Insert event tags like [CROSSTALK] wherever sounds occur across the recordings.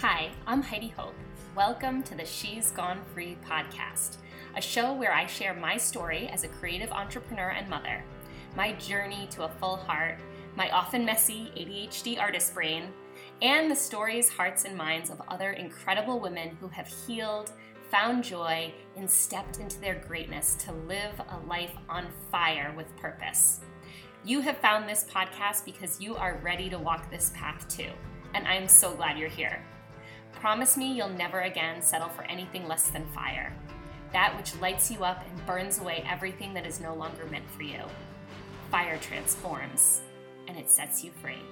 Hi, I'm Heidi Hope. Welcome to the She's Gone Free podcast, a show where I share my story as a creative entrepreneur and mother, my journey to a full heart, my often messy ADHD artist brain, and the stories, hearts, and minds of other incredible women who have healed, found joy, and stepped into their greatness to live a life on fire with purpose. You have found this podcast because you are ready to walk this path too, and I'm so glad you're here. Promise me you'll never again settle for anything less than fire. That which lights you up and burns away everything that is no longer meant for you. Fire transforms, and it sets you free.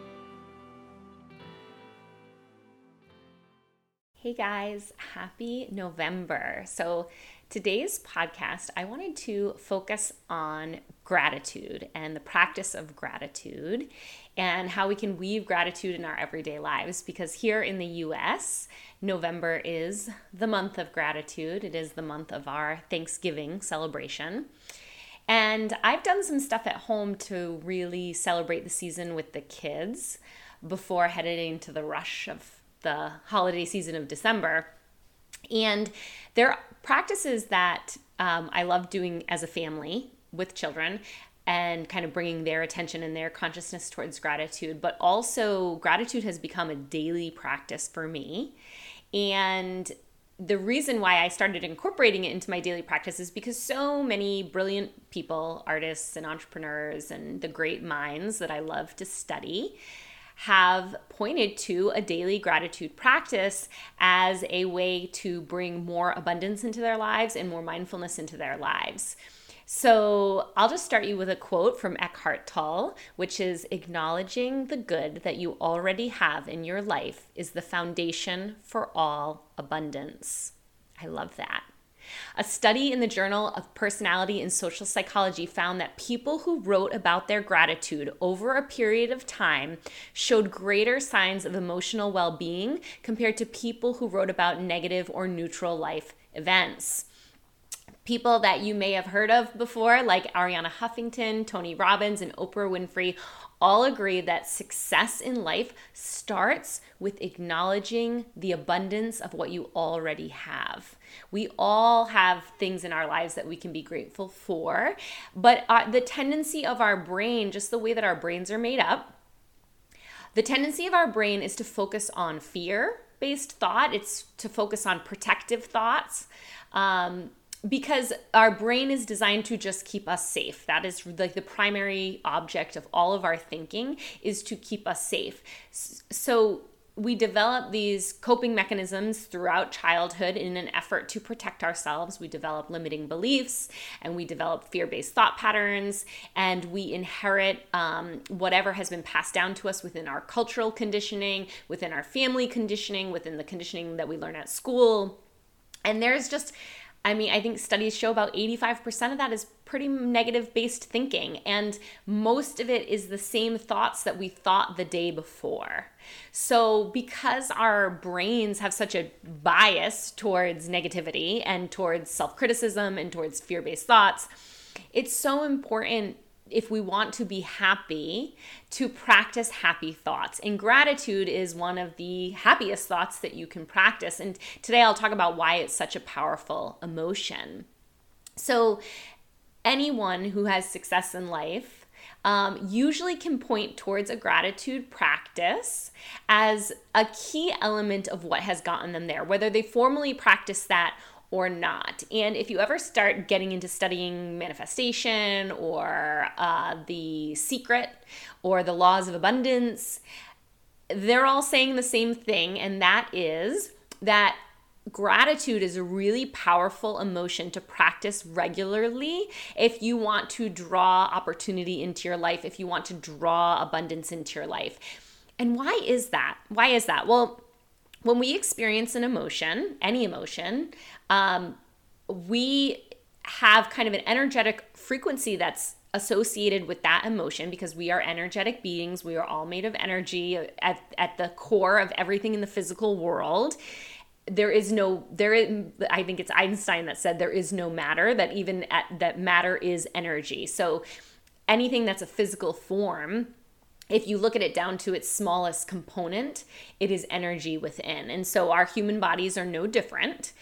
Hey guys, happy November. So, today's podcast, I wanted to focus on gratitude and the practice of gratitude and how we can weave gratitude in our everyday lives. Because here in the US, November is the month of gratitude, it is the month of our Thanksgiving celebration. And I've done some stuff at home to really celebrate the season with the kids before heading to the rush of the holiday season of December. And there are practices that um, I love doing as a family with children and kind of bringing their attention and their consciousness towards gratitude. But also, gratitude has become a daily practice for me. And the reason why I started incorporating it into my daily practice is because so many brilliant people, artists and entrepreneurs, and the great minds that I love to study have pointed to a daily gratitude practice as a way to bring more abundance into their lives and more mindfulness into their lives. So I'll just start you with a quote from Eckhart Tolle, which is acknowledging the good that you already have in your life is the foundation for all abundance. I love that. A study in the Journal of Personality and Social Psychology found that people who wrote about their gratitude over a period of time showed greater signs of emotional well being compared to people who wrote about negative or neutral life events people that you may have heard of before, like Arianna Huffington, Tony Robbins, and Oprah Winfrey, all agree that success in life starts with acknowledging the abundance of what you already have. We all have things in our lives that we can be grateful for, but uh, the tendency of our brain, just the way that our brains are made up, the tendency of our brain is to focus on fear based thought, it's to focus on protective thoughts. Um, because our brain is designed to just keep us safe that is like the primary object of all of our thinking is to keep us safe so we develop these coping mechanisms throughout childhood in an effort to protect ourselves. We develop limiting beliefs and we develop fear based thought patterns, and we inherit um, whatever has been passed down to us within our cultural conditioning, within our family conditioning, within the conditioning that we learn at school. And there's just I mean, I think studies show about 85% of that is pretty negative based thinking. And most of it is the same thoughts that we thought the day before. So, because our brains have such a bias towards negativity and towards self criticism and towards fear based thoughts, it's so important if we want to be happy, to practice happy thoughts. And gratitude is one of the happiest thoughts that you can practice. And today I'll talk about why it's such a powerful emotion. So, anyone who has success in life um, usually can point towards a gratitude practice as a key element of what has gotten them there, whether they formally practice that or not. And if you ever start getting into studying manifestation or uh, the secret or the laws of abundance, they're all saying the same thing, and that is that gratitude is a really powerful emotion to practice regularly if you want to draw opportunity into your life, if you want to draw abundance into your life. And why is that? Why is that? Well, when we experience an emotion, any emotion, um, we have kind of an energetic frequency that's associated with that emotion because we are energetic beings. We are all made of energy at, at the core of everything in the physical world. There is no there is I think it's Einstein that said there is no matter that even at that matter is energy. So anything that's a physical form if you look at it down to its smallest component, it is energy within. And so our human bodies are no different.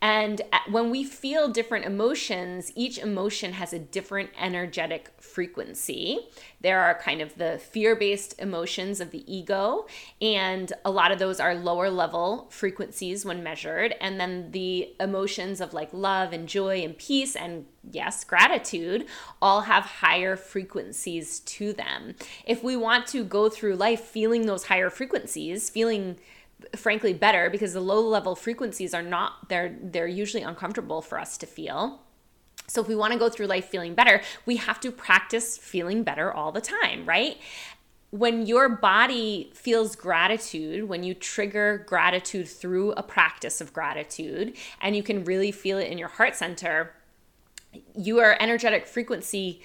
And uh, when we feel different emotions, each emotion has a different energetic frequency. There are kind of the fear based emotions of the ego, and a lot of those are lower level frequencies when measured. And then the emotions of like love and joy and peace and yes, gratitude, all have higher frequencies to them. If we want to go through life feeling those higher frequencies, feeling frankly better because the low level frequencies are not they're they're usually uncomfortable for us to feel. So if we want to go through life feeling better, we have to practice feeling better all the time, right? When your body feels gratitude, when you trigger gratitude through a practice of gratitude and you can really feel it in your heart center, your energetic frequency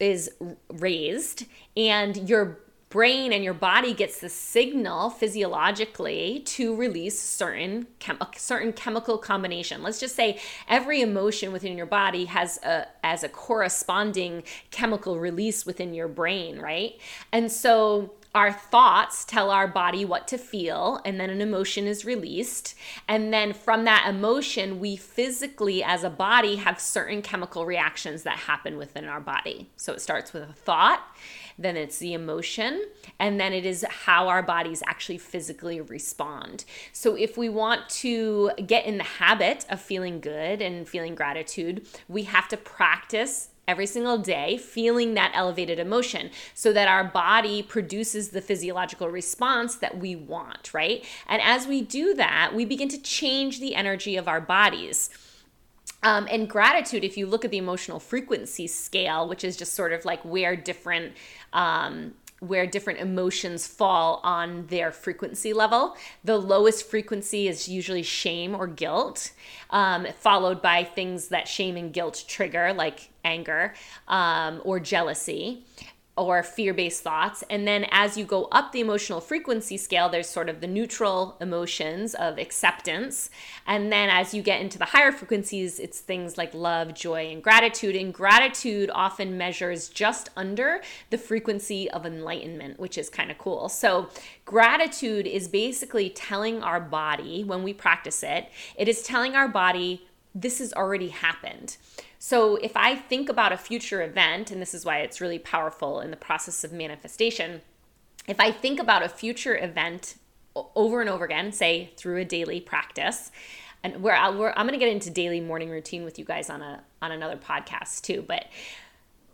is raised and your brain and your body gets the signal physiologically to release certain chem- certain chemical combination. Let's just say every emotion within your body has a as a corresponding chemical release within your brain, right? And so our thoughts tell our body what to feel, and then an emotion is released. And then from that emotion, we physically, as a body, have certain chemical reactions that happen within our body. So it starts with a thought, then it's the emotion, and then it is how our bodies actually physically respond. So if we want to get in the habit of feeling good and feeling gratitude, we have to practice every single day feeling that elevated emotion so that our body produces the physiological response that we want, right? And as we do that, we begin to change the energy of our bodies. Um, and gratitude, if you look at the emotional frequency scale, which is just sort of like where different um, where different emotions fall on their frequency level. The lowest frequency is usually shame or guilt, um, followed by things that shame and guilt trigger, like anger um, or jealousy or fear based thoughts. And then as you go up the emotional frequency scale, there's sort of the neutral emotions of acceptance. And then as you get into the higher frequencies, it's things like love, joy, and gratitude. And gratitude often measures just under the frequency of enlightenment, which is kind of cool. So, gratitude is basically telling our body when we practice it, it is telling our body, this has already happened. So if I think about a future event, and this is why it's really powerful in the process of manifestation, if I think about a future event over and over again, say through a daily practice, and where, I, am going to get into daily morning routine with you guys on a on another podcast too, but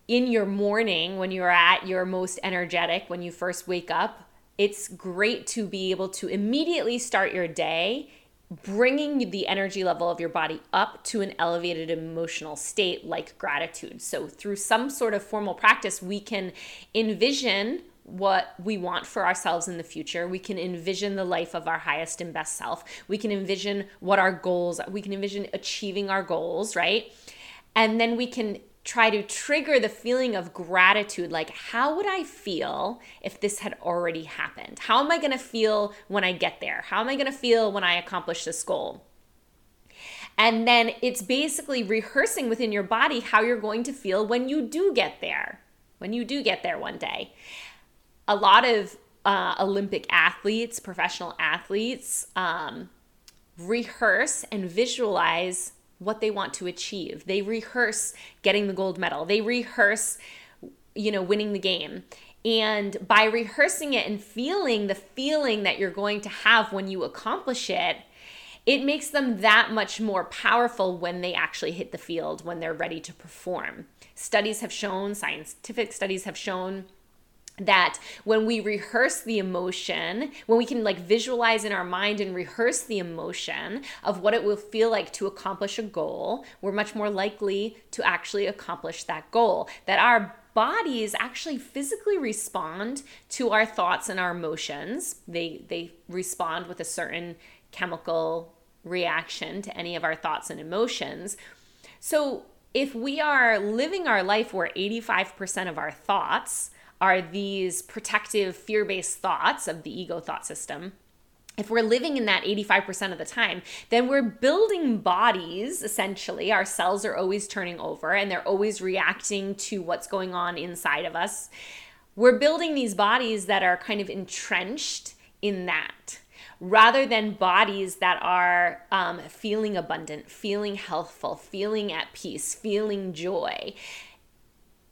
in your morning when you're at your most energetic when you first wake up, it's great to be able to immediately start your day bringing the energy level of your body up to an elevated emotional state like gratitude. So, through some sort of formal practice, we can envision what we want for ourselves in the future. We can envision the life of our highest and best self. We can envision what our goals, we can envision achieving our goals, right? And then we can try to trigger the feeling of gratitude like how would i feel if this had already happened? How am i going to feel when i get there? How am i going to feel when i accomplish this goal? And then it's basically rehearsing within your body how you're going to feel when you do get there when you do get there one day. A lot of uh, olympic athletes professional athletes um, rehearse and visualize what they want to achieve. They rehearse getting the gold medal. They rehearse, you know, winning the game. And by rehearsing it and feeling the feeling that you're going to have when you accomplish it, it makes them that much more powerful when they actually hit the field, when they're ready to perform. Studies have shown, scientific studies have shown that when we rehearse the emotion, when we can like visualize in our mind and rehearse the emotion of what it will feel like to accomplish a goal, we're much more likely to actually accomplish that goal. That our bodies actually physically respond to our thoughts and our emotions. They they respond with a certain chemical reaction to any of our thoughts and emotions. So if we are living our life where 85% of our thoughts are these protective, fear based thoughts of the ego thought system. If we're living in that 85% of the time, then we're building bodies essentially. Our cells are always turning over and they're always reacting to what's going on inside of us we're building these bodies that are kind of entrenched in that rather than bodies that are um, feeling abundant, feeling healthful, feeling at peace, feeling joy.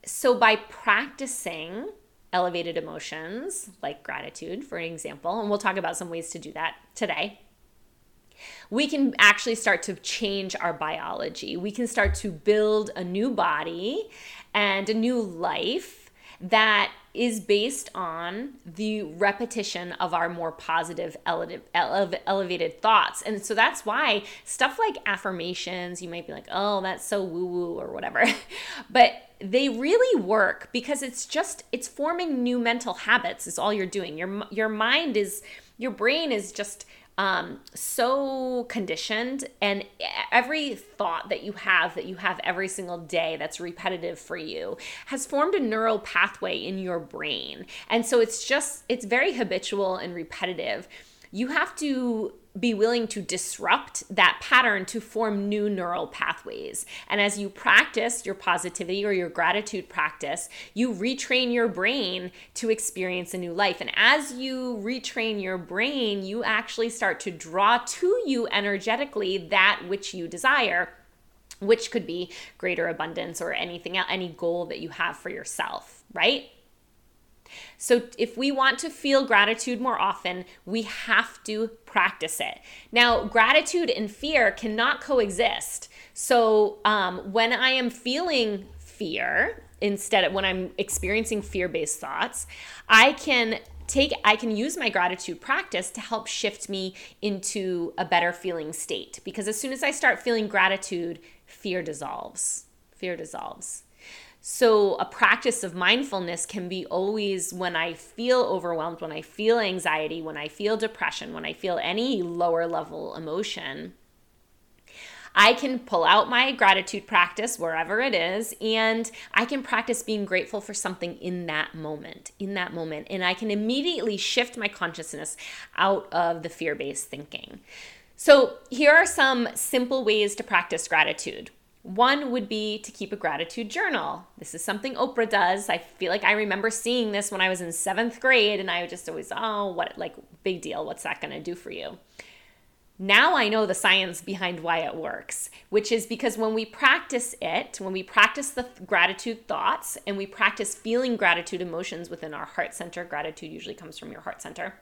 So, by practicing elevated emotions like gratitude, for example, and we'll talk about some ways to do that today, we can actually start to change our biology. We can start to build a new body and a new life that is based on the repetition of our more positive, elevated thoughts. And so that's why stuff like affirmations, you might be like, oh, that's so woo woo or whatever. [LAUGHS] but they really work because it's just it's forming new mental habits is all you're doing your your mind is your brain is just um, so conditioned, and every thought that you have, that you have every single day that's repetitive for you, has formed a neural pathway in your brain. And so it's just, it's very habitual and repetitive. You have to be willing to disrupt that pattern to form new neural pathways. And as you practice your positivity or your gratitude practice, you retrain your brain to experience a new life. And as you retrain your brain, you actually start to draw to you energetically that which you desire which could be greater abundance or anything else, any goal that you have for yourself, right? So, if we want to feel gratitude more often, we have to practice it. Now, gratitude and fear cannot coexist. So, um, when I am feeling fear, instead of when I'm experiencing fear based thoughts, I can take I can use my gratitude practice to help shift me into a better feeling state because as soon as I start feeling gratitude, fear dissolves. Fear dissolves. So, a practice of mindfulness can be always when I feel overwhelmed, when I feel anxiety, when I feel depression, when I feel any lower level emotion. I can pull out my gratitude practice wherever it is, and I can practice being grateful for something in that moment, in that moment. And I can immediately shift my consciousness out of the fear based thinking. So, here are some simple ways to practice gratitude. One would be to keep a gratitude journal. This is something Oprah does. I feel like I remember seeing this when I was in seventh grade, and I just always, oh, what, like, big deal. What's that going to do for you? Now I know the science behind why it works, which is because when we practice it, when we practice the gratitude thoughts and we practice feeling gratitude emotions within our heart center, gratitude usually comes from your heart center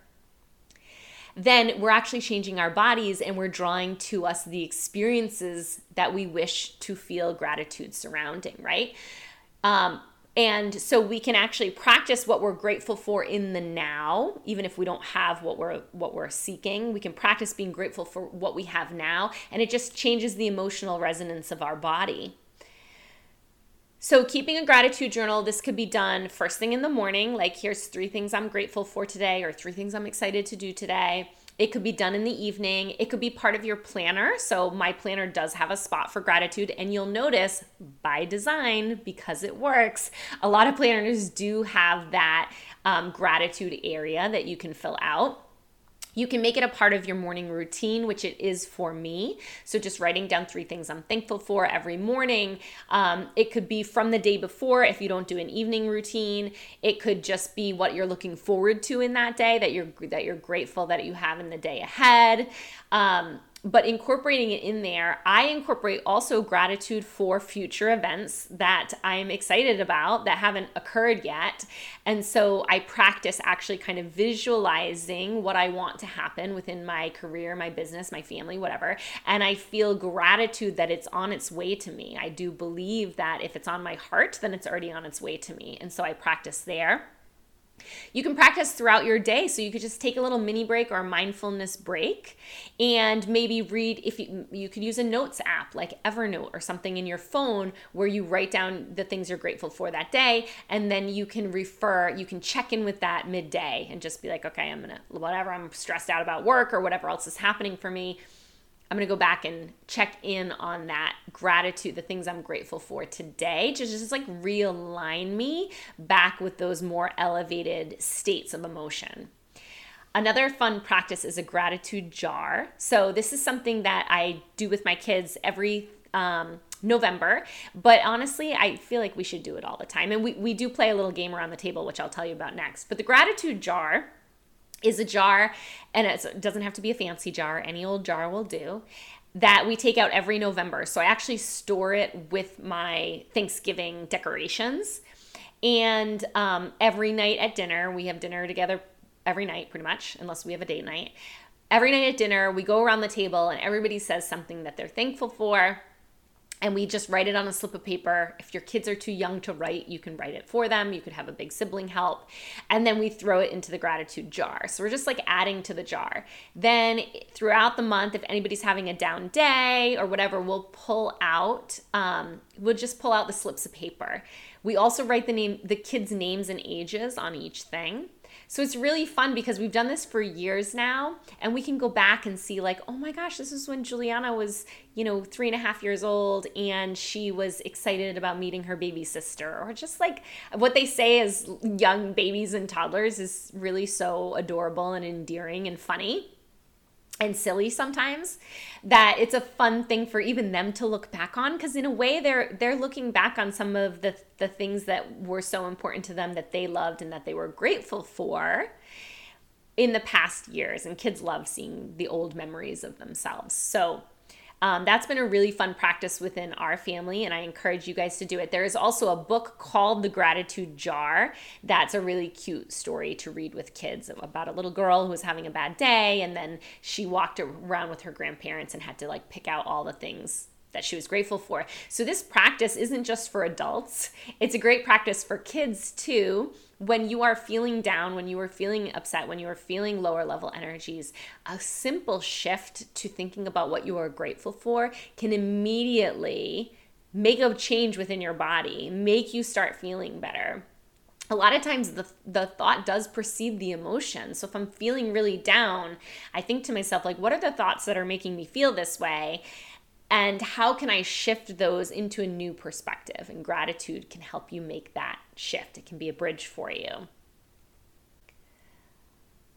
then we're actually changing our bodies and we're drawing to us the experiences that we wish to feel gratitude surrounding, right? Um, and so we can actually practice what we're grateful for in the now, even if we don't have what we're what we're seeking. We can practice being grateful for what we have now, and it just changes the emotional resonance of our body. So, keeping a gratitude journal, this could be done first thing in the morning, like here's three things I'm grateful for today, or three things I'm excited to do today. It could be done in the evening. It could be part of your planner. So, my planner does have a spot for gratitude, and you'll notice by design, because it works, a lot of planners do have that um, gratitude area that you can fill out. You can make it a part of your morning routine, which it is for me. So, just writing down three things I'm thankful for every morning. Um, it could be from the day before if you don't do an evening routine. It could just be what you're looking forward to in that day that you're that you're grateful that you have in the day ahead. Um, but incorporating it in there, I incorporate also gratitude for future events that I'm excited about that haven't occurred yet. And so I practice actually kind of visualizing what I want to happen within my career, my business, my family, whatever. And I feel gratitude that it's on its way to me. I do believe that if it's on my heart, then it's already on its way to me. And so I practice there. You can practice throughout your day. So you could just take a little mini break or a mindfulness break and maybe read if you you could use a notes app like Evernote or something in your phone where you write down the things you're grateful for that day and then you can refer, you can check in with that midday and just be like, okay, I'm to whatever I'm stressed out about work or whatever else is happening for me, I'm going to go back and check in on that gratitude, the things I'm grateful for today, to just like realign me back with those more elevated states of emotion. Another fun practice is a gratitude jar. So, this is something that I do with my kids every um, November. But honestly, I feel like we should do it all the time. And we, we do play a little game around the table, which I'll tell you about next. But the gratitude jar is a jar, and it doesn't have to be a fancy jar, any old jar will do. That we take out every November. So I actually store it with my Thanksgiving decorations. And um, every night at dinner, we have dinner together every night, pretty much, unless we have a date night. Every night at dinner, we go around the table and everybody says something that they're thankful for and we just write it on a slip of paper. If your kids are too young to write, you can write it for them. You could have a big sibling help. And then we throw it into the gratitude jar. So we're just like adding to the jar. Then throughout the month, if anybody's having a down day or whatever, we'll pull out, um, we'll just pull out the slips of paper. We also write the name, the kids' names and ages on each thing. So it's really fun because we've done this for years now, and we can go back and see, like, oh my gosh, this is when Juliana was, you know, three and a half years old and she was excited about meeting her baby sister. Or just like what they say as young babies and toddlers is really so adorable and endearing and funny and silly sometimes that it's a fun thing for even them to look back on because in a way they're they're looking back on some of the the things that were so important to them that they loved and that they were grateful for in the past years. And kids love seeing the old memories of themselves. So um, that's been a really fun practice within our family, and I encourage you guys to do it. There is also a book called The Gratitude Jar. That's a really cute story to read with kids about a little girl who was having a bad day, and then she walked around with her grandparents and had to like pick out all the things that she was grateful for. So, this practice isn't just for adults, it's a great practice for kids too. When you are feeling down, when you are feeling upset, when you are feeling lower level energies, a simple shift to thinking about what you are grateful for can immediately make a change within your body, make you start feeling better a lot of times the the thought does precede the emotion. So if I'm feeling really down, I think to myself like what are the thoughts that are making me feel this way? And how can I shift those into a new perspective? And gratitude can help you make that shift. It can be a bridge for you.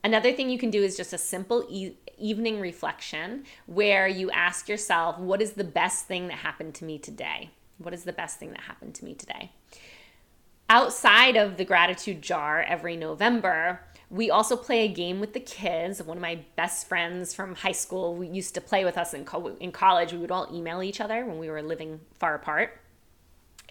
Another thing you can do is just a simple e- evening reflection where you ask yourself, What is the best thing that happened to me today? What is the best thing that happened to me today? Outside of the gratitude jar every November, we also play a game with the kids. One of my best friends from high school used to play with us in, co- in college. We would all email each other when we were living far apart.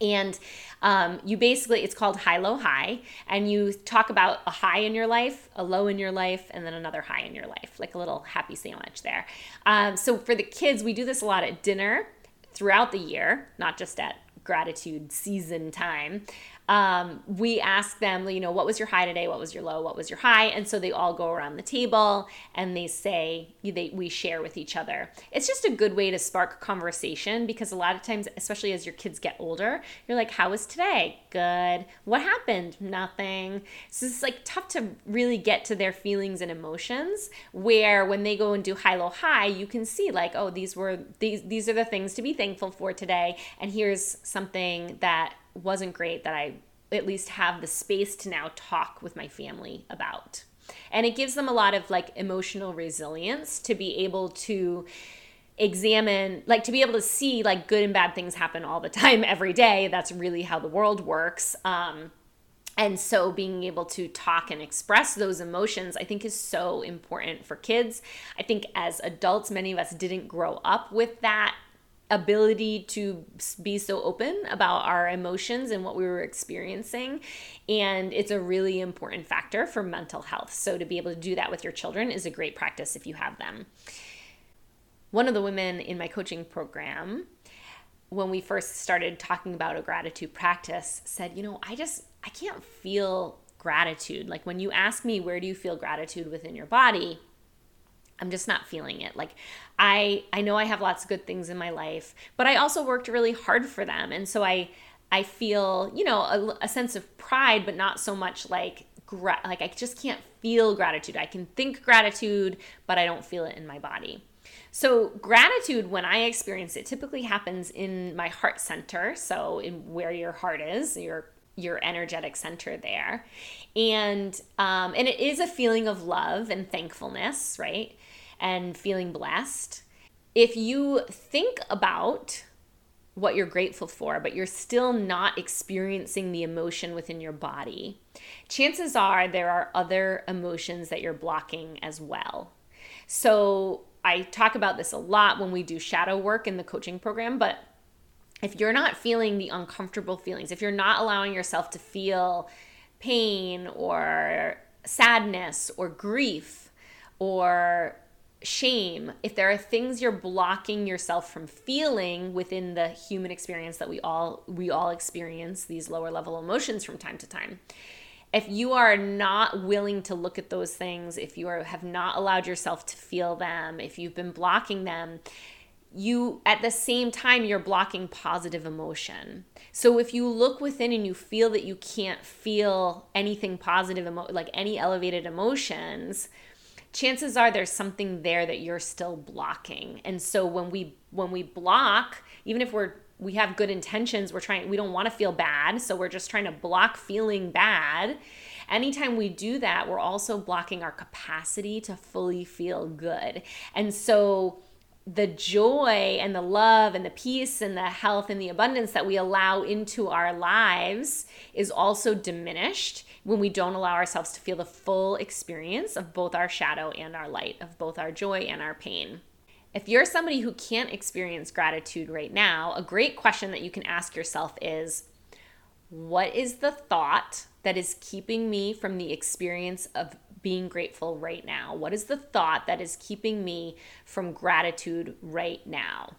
And um, you basically, it's called high, low, high. And you talk about a high in your life, a low in your life, and then another high in your life, like a little happy sandwich there. Um, so for the kids, we do this a lot at dinner throughout the year, not just at gratitude season time um, we ask them, you know, what was your high today? What was your low? What was your high? And so they all go around the table and they say, they, we share with each other. It's just a good way to spark conversation because a lot of times, especially as your kids get older, you're like, how was today? Good. What happened? Nothing. So it's like tough to really get to their feelings and emotions where when they go and do high, low, high, you can see like, oh, these were, these, these are the things to be thankful for today. And here's something that wasn't great that I at least have the space to now talk with my family about. And it gives them a lot of like emotional resilience to be able to examine like to be able to see like good and bad things happen all the [LAUGHS] time every day. That's really how the world works. Um and so being able to talk and express those emotions i think is so important for kids. I think as adults many of us didn't grow up with that ability to be so open about our emotions and what we were experiencing. And it's a really important factor for mental health. So, to be able to do that with your children is a great practice if you have them. One of the women in my coaching program, when we first started talking about a gratitude practice, said, You know, I just, I can't feel gratitude. Like when you ask me, where do you feel gratitude within your body? I'm just not feeling it. Like I I know I have lots of good things in my life, but I also worked really hard for them. And so I I feel, you know, a, a sense of pride, but not so much like gra- like I just can't feel gratitude. I can think gratitude, but I don't feel it in my body. So, gratitude, when I experience it, typically happens in my heart center. So, in where your heart is, your your energetic center there, and um, and it is a feeling of love and thankfulness, right? And feeling blessed. If you think about what you're grateful for, but you're still not experiencing the emotion within your body, chances are there are other emotions that you're blocking as well. So, I talk about this a lot when we do shadow work in the coaching program, but if you're not feeling the uncomfortable feelings, if you're not allowing yourself to feel pain or sadness or grief or shame, if there are things you're blocking yourself from feeling within the human experience that we all we all experience these lower level emotions from time to time. If you are not willing to look at those things, if you are, have not allowed yourself to feel them, if you've been blocking them, you at the same time you're blocking positive emotion so if you look within and you feel that you can't feel anything positive emo- like any elevated emotions chances are there's something there that you're still blocking. And so when we when we block even if we're we have good intentions we're trying we don't want to feel bad so we're just trying to block feeling bad. Anytime we do that we're also blocking our capacity to fully feel good. And so the joy and the love and the peace and the health and the abundance that we allow into our lives is also diminished when we don't allow ourselves to feel the full experience of both our shadow and our light, of both our joy and our pain. If you're somebody who can't experience gratitude right now, a great question that you can ask yourself is what is the thought that is keeping me from the experience of being grateful right now? What is the thought that is keeping me from gratitude right now?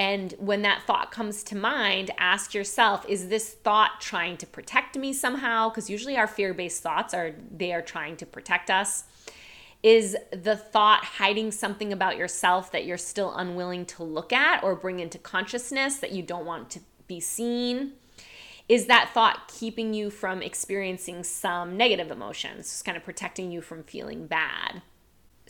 And when that thought comes to mind, ask yourself, is this thought trying to protect me somehow? Because usually our fear-based thoughts are they are trying to protect us. Is the thought hiding something about yourself that you're still unwilling to look at or bring into consciousness that you don't want to be seen? is that thought keeping you from experiencing some negative emotions, just kind of protecting you from feeling bad?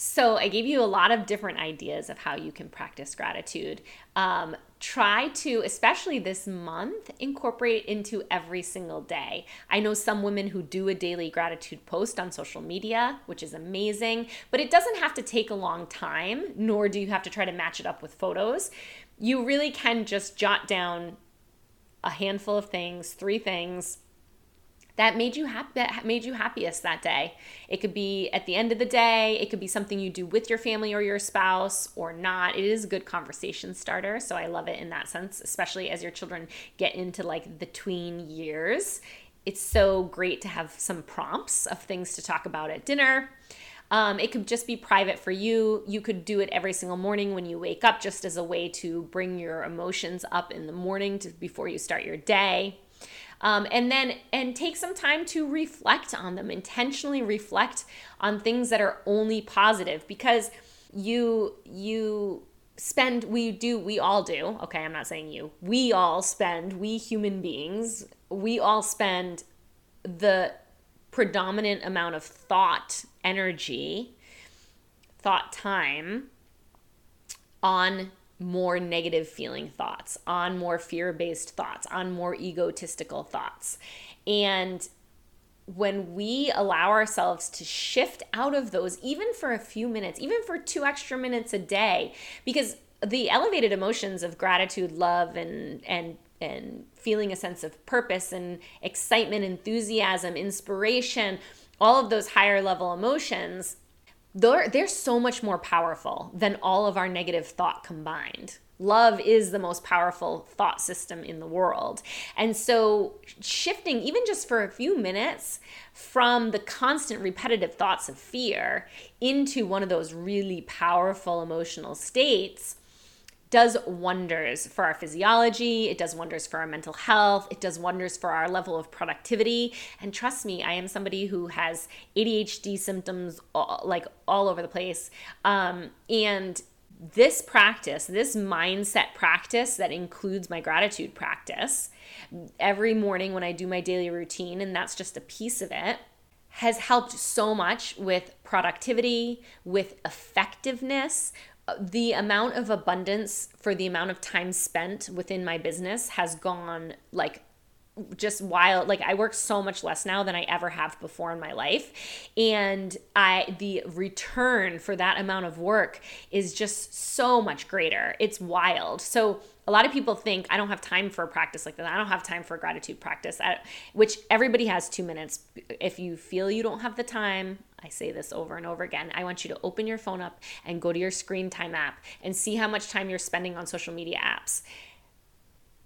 So, I gave you a lot of different ideas of how you can practice gratitude. Um, try to, especially this month, incorporate it into every single day. I know some women who do a daily gratitude post on social media, which is amazing, but it doesn't have to take a long time, nor do you have to try to match it up with photos. You really can just jot down a handful of things, three things that made you happy that made you happiest that day. It could be at the end of the day, it could be something you do with your family or your spouse or not. It is a good conversation starter, so I love it in that sense, especially as your children get into like the tween years. It's so great to have some prompts of things to talk about at dinner. Um, it could just be private for you. You could do it every single morning when you wake up, just as a way to bring your emotions up in the morning to, before you start your day. Um, and then and take some time to reflect on them intentionally reflect on things that are only positive because you you spend we do we all do okay i'm not saying you we all spend we human beings we all spend the predominant amount of thought energy, thought time on more negative feeling thoughts, on more fear based thoughts, on more egotistical thoughts. And when we allow ourselves to shift out of those, even for a few minutes, even for two extra minutes a day, because the elevated emotions of gratitude, love, and, and and feeling a sense of purpose and excitement, enthusiasm, inspiration, all of those higher level emotions, they're, they're so much more powerful than all of our negative thought combined. Love is the most powerful thought system in the world. And so, shifting even just for a few minutes from the constant repetitive thoughts of fear into one of those really powerful emotional states does wonders for our physiology, it does wonders for our mental health, it does wonders for our level of productivity. And trust me, I am somebody who has ADHD symptoms all, like all over the place. Um, and this practice, this mindset practice that includes my gratitude practice every morning when I do my daily routine, and that's just a piece of it, has helped so much with productivity, with effectiveness, the amount of abundance for the amount of time spent within my business has gone like just wild. Like i work so much less now than i ever have before in my life. And i the return for that amount of work is just so much greater. It's wild. So a lot of people think I don't have time for a practice like that. I don't have time for a gratitude practice, I, which everybody has two minutes. If you feel you don't have the time, I say this over and over again. I want you to open your phone up and go to your screen time app and see how much time you're spending on social media apps.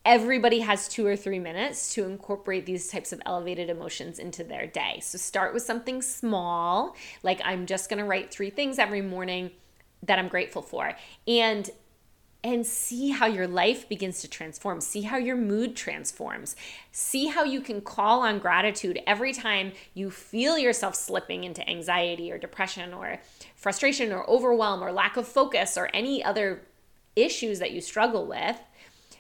Everybody has two or three minutes to incorporate these types of elevated emotions into their day. So start with something small, like I'm just gonna write three things every morning that I'm grateful for. And and see how your life begins to transform. See how your mood transforms. See how you can call on gratitude every time you feel yourself slipping into anxiety or depression or frustration or overwhelm or lack of focus or any other issues that you struggle with.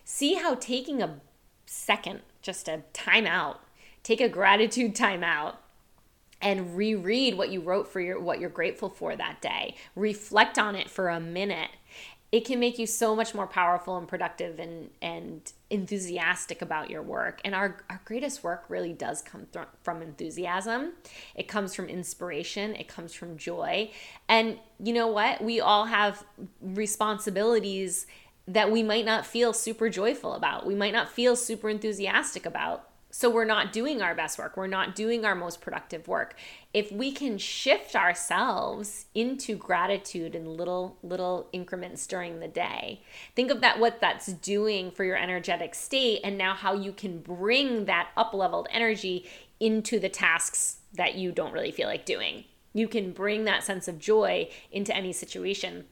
See how taking a second, just a time out, take a gratitude time out and reread what you wrote for your what you're grateful for that day. Reflect on it for a minute it can make you so much more powerful and productive and and enthusiastic about your work. And our, our greatest work really does come th- from enthusiasm. It comes from inspiration. It comes from joy. And you know what? We all have responsibilities that we might not feel super joyful about. We might not feel super enthusiastic about so we're not doing our best work. We're not doing our most productive work. If we can shift ourselves into gratitude in little little increments during the day. Think of that what that's doing for your energetic state and now how you can bring that up-leveled energy into the tasks that you don't really feel like doing. You can bring that sense of joy into any situation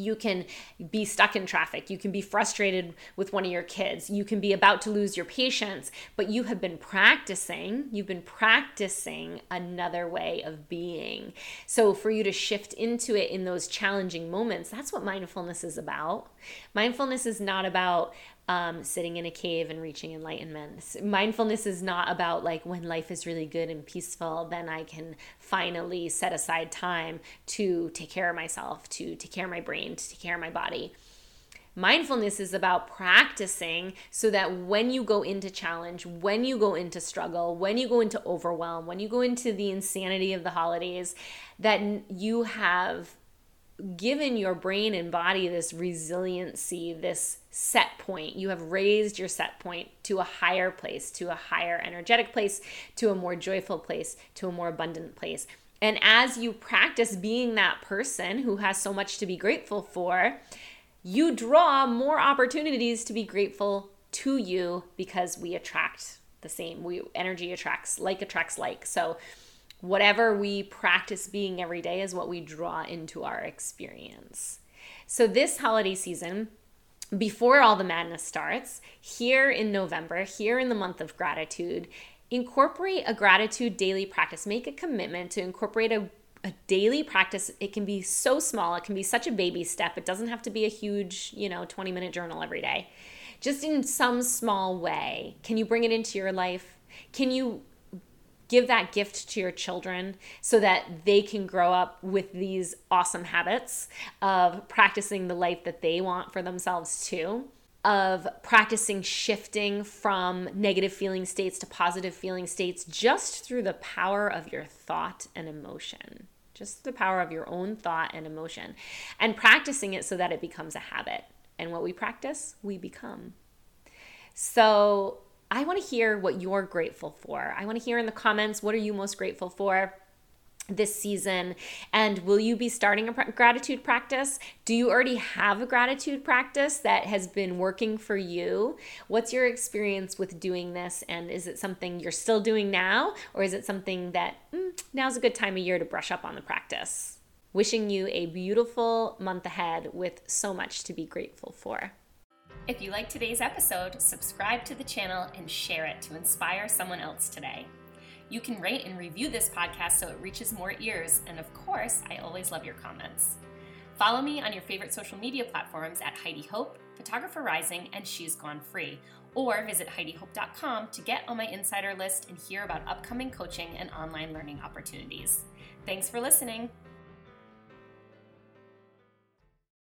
you can be stuck in traffic. You can be frustrated with one of your kids. You can be about to lose your patience, but you have been practicing. You've been practicing another way of being. So, for you to shift into it in those challenging moments, that's what mindfulness is about. Mindfulness is not about um, sitting in a cave and reaching enlightenment. Mindfulness is not about like when life is really good and peaceful, then I can finally set aside time to take care of myself, to take care of my brain, to take care of my body. Mindfulness is about practicing so that when you go into challenge, when you go into struggle, when you go into overwhelm, when you go into the insanity of the holidays, that you have given your brain and body this resiliency, this set point. You have raised your set point to a higher place, to a higher energetic place, to a more joyful place, to a more abundant place. And as you practice being that person who has so much to be grateful for, you draw more opportunities to be grateful to you because we attract the same. We energy attracts like attracts like. So whatever we practice being every day is what we draw into our experience. So, this holiday season, before all the madness starts, here in November, here in the month of gratitude, incorporate a gratitude daily practice. Make a commitment to incorporate a, a daily practice. It can be so small, it can be such a baby step. It doesn't have to be a huge, you know, 20 minute journal every day. Just in some small way, can you bring it into your life? Can you give that gift to your children so that they can grow up with these awesome habits of practicing the life that they want for themselves too of practicing shifting from negative feeling states to positive feeling states just through the power of your thought and emotion. Just the power of your own thought and emotion. And practicing it so that it becomes a habit. And what we practice, we become. So I want to hear what you're grateful for. I want to hear in the comments what are you most grateful for this season? And will you be starting a gratitude practice? Do you already have a gratitude practice that has been working for you? What's your experience with doing this? And is it something you're still doing now? Or is it something that mm, now's a good time of year to brush up on the practice? Wishing you a beautiful month ahead with so much to be grateful for if you like today's episode, subscribe to the channel and share it to inspire someone else today. You can rate and review this podcast so it reaches more ears, and of course, I always love your comments. Follow me on your favorite social media platforms at Heidi Hope, Photographer Rising, and She's Gone Free, or visit HeidiHope.com to get on my insider list and hear about upcoming coaching and online learning opportunities. Thanks for listening.